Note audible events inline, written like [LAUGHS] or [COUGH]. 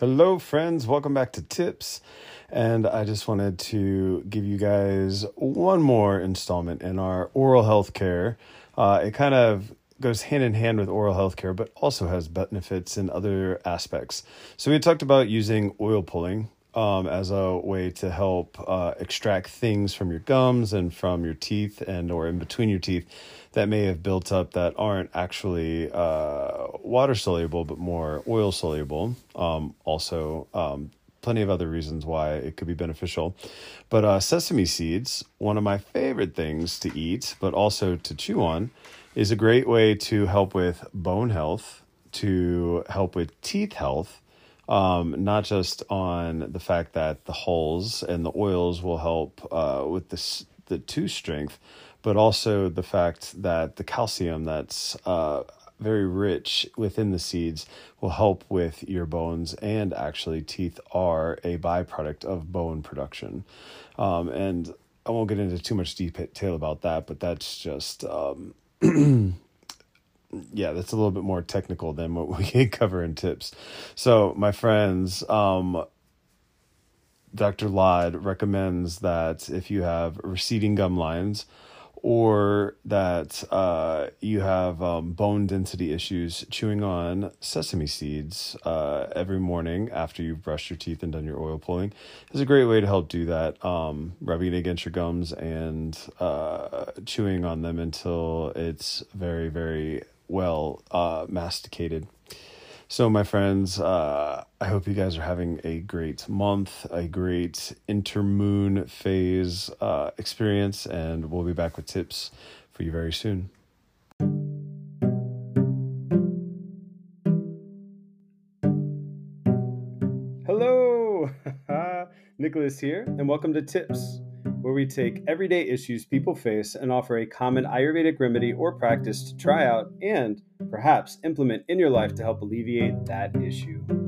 Hello, friends. Welcome back to Tips. And I just wanted to give you guys one more installment in our oral health care. Uh, it kind of goes hand in hand with oral health care, but also has benefits in other aspects. So, we talked about using oil pulling um, as a way to help uh, extract things from your gums and from your teeth and or in between your teeth that may have built up that aren't actually uh, water soluble but more oil soluble. Um, also, um, plenty of other reasons why it could be beneficial. But uh, sesame seeds, one of my favorite things to eat, but also to chew on, is a great way to help with bone health, to help with teeth health um, not just on the fact that the hulls and the oils will help uh, with this, the tooth strength, but also the fact that the calcium that's uh, very rich within the seeds will help with your bones and actually teeth are a byproduct of bone production. Um, and i won't get into too much detail about that but that's just um, [CLEARS THROAT] yeah, that's a little bit more technical than what [LAUGHS] we cover in tips. So, my friends, um, Dr. Lad recommends that if you have receding gum lines or that uh, you have um, bone density issues, chewing on sesame seeds uh, every morning after you've brushed your teeth and done your oil pulling is a great way to help do that. Um, rubbing it against your gums and uh, chewing on them until it's very, very well uh, masticated. So, my friends, uh, I hope you guys are having a great month, a great intermoon phase uh, experience, and we'll be back with tips for you very soon. Hello, [LAUGHS] Nicholas here, and welcome to Tips where we take everyday issues people face and offer a common Ayurvedic remedy or practice to try out and perhaps implement in your life to help alleviate that issue.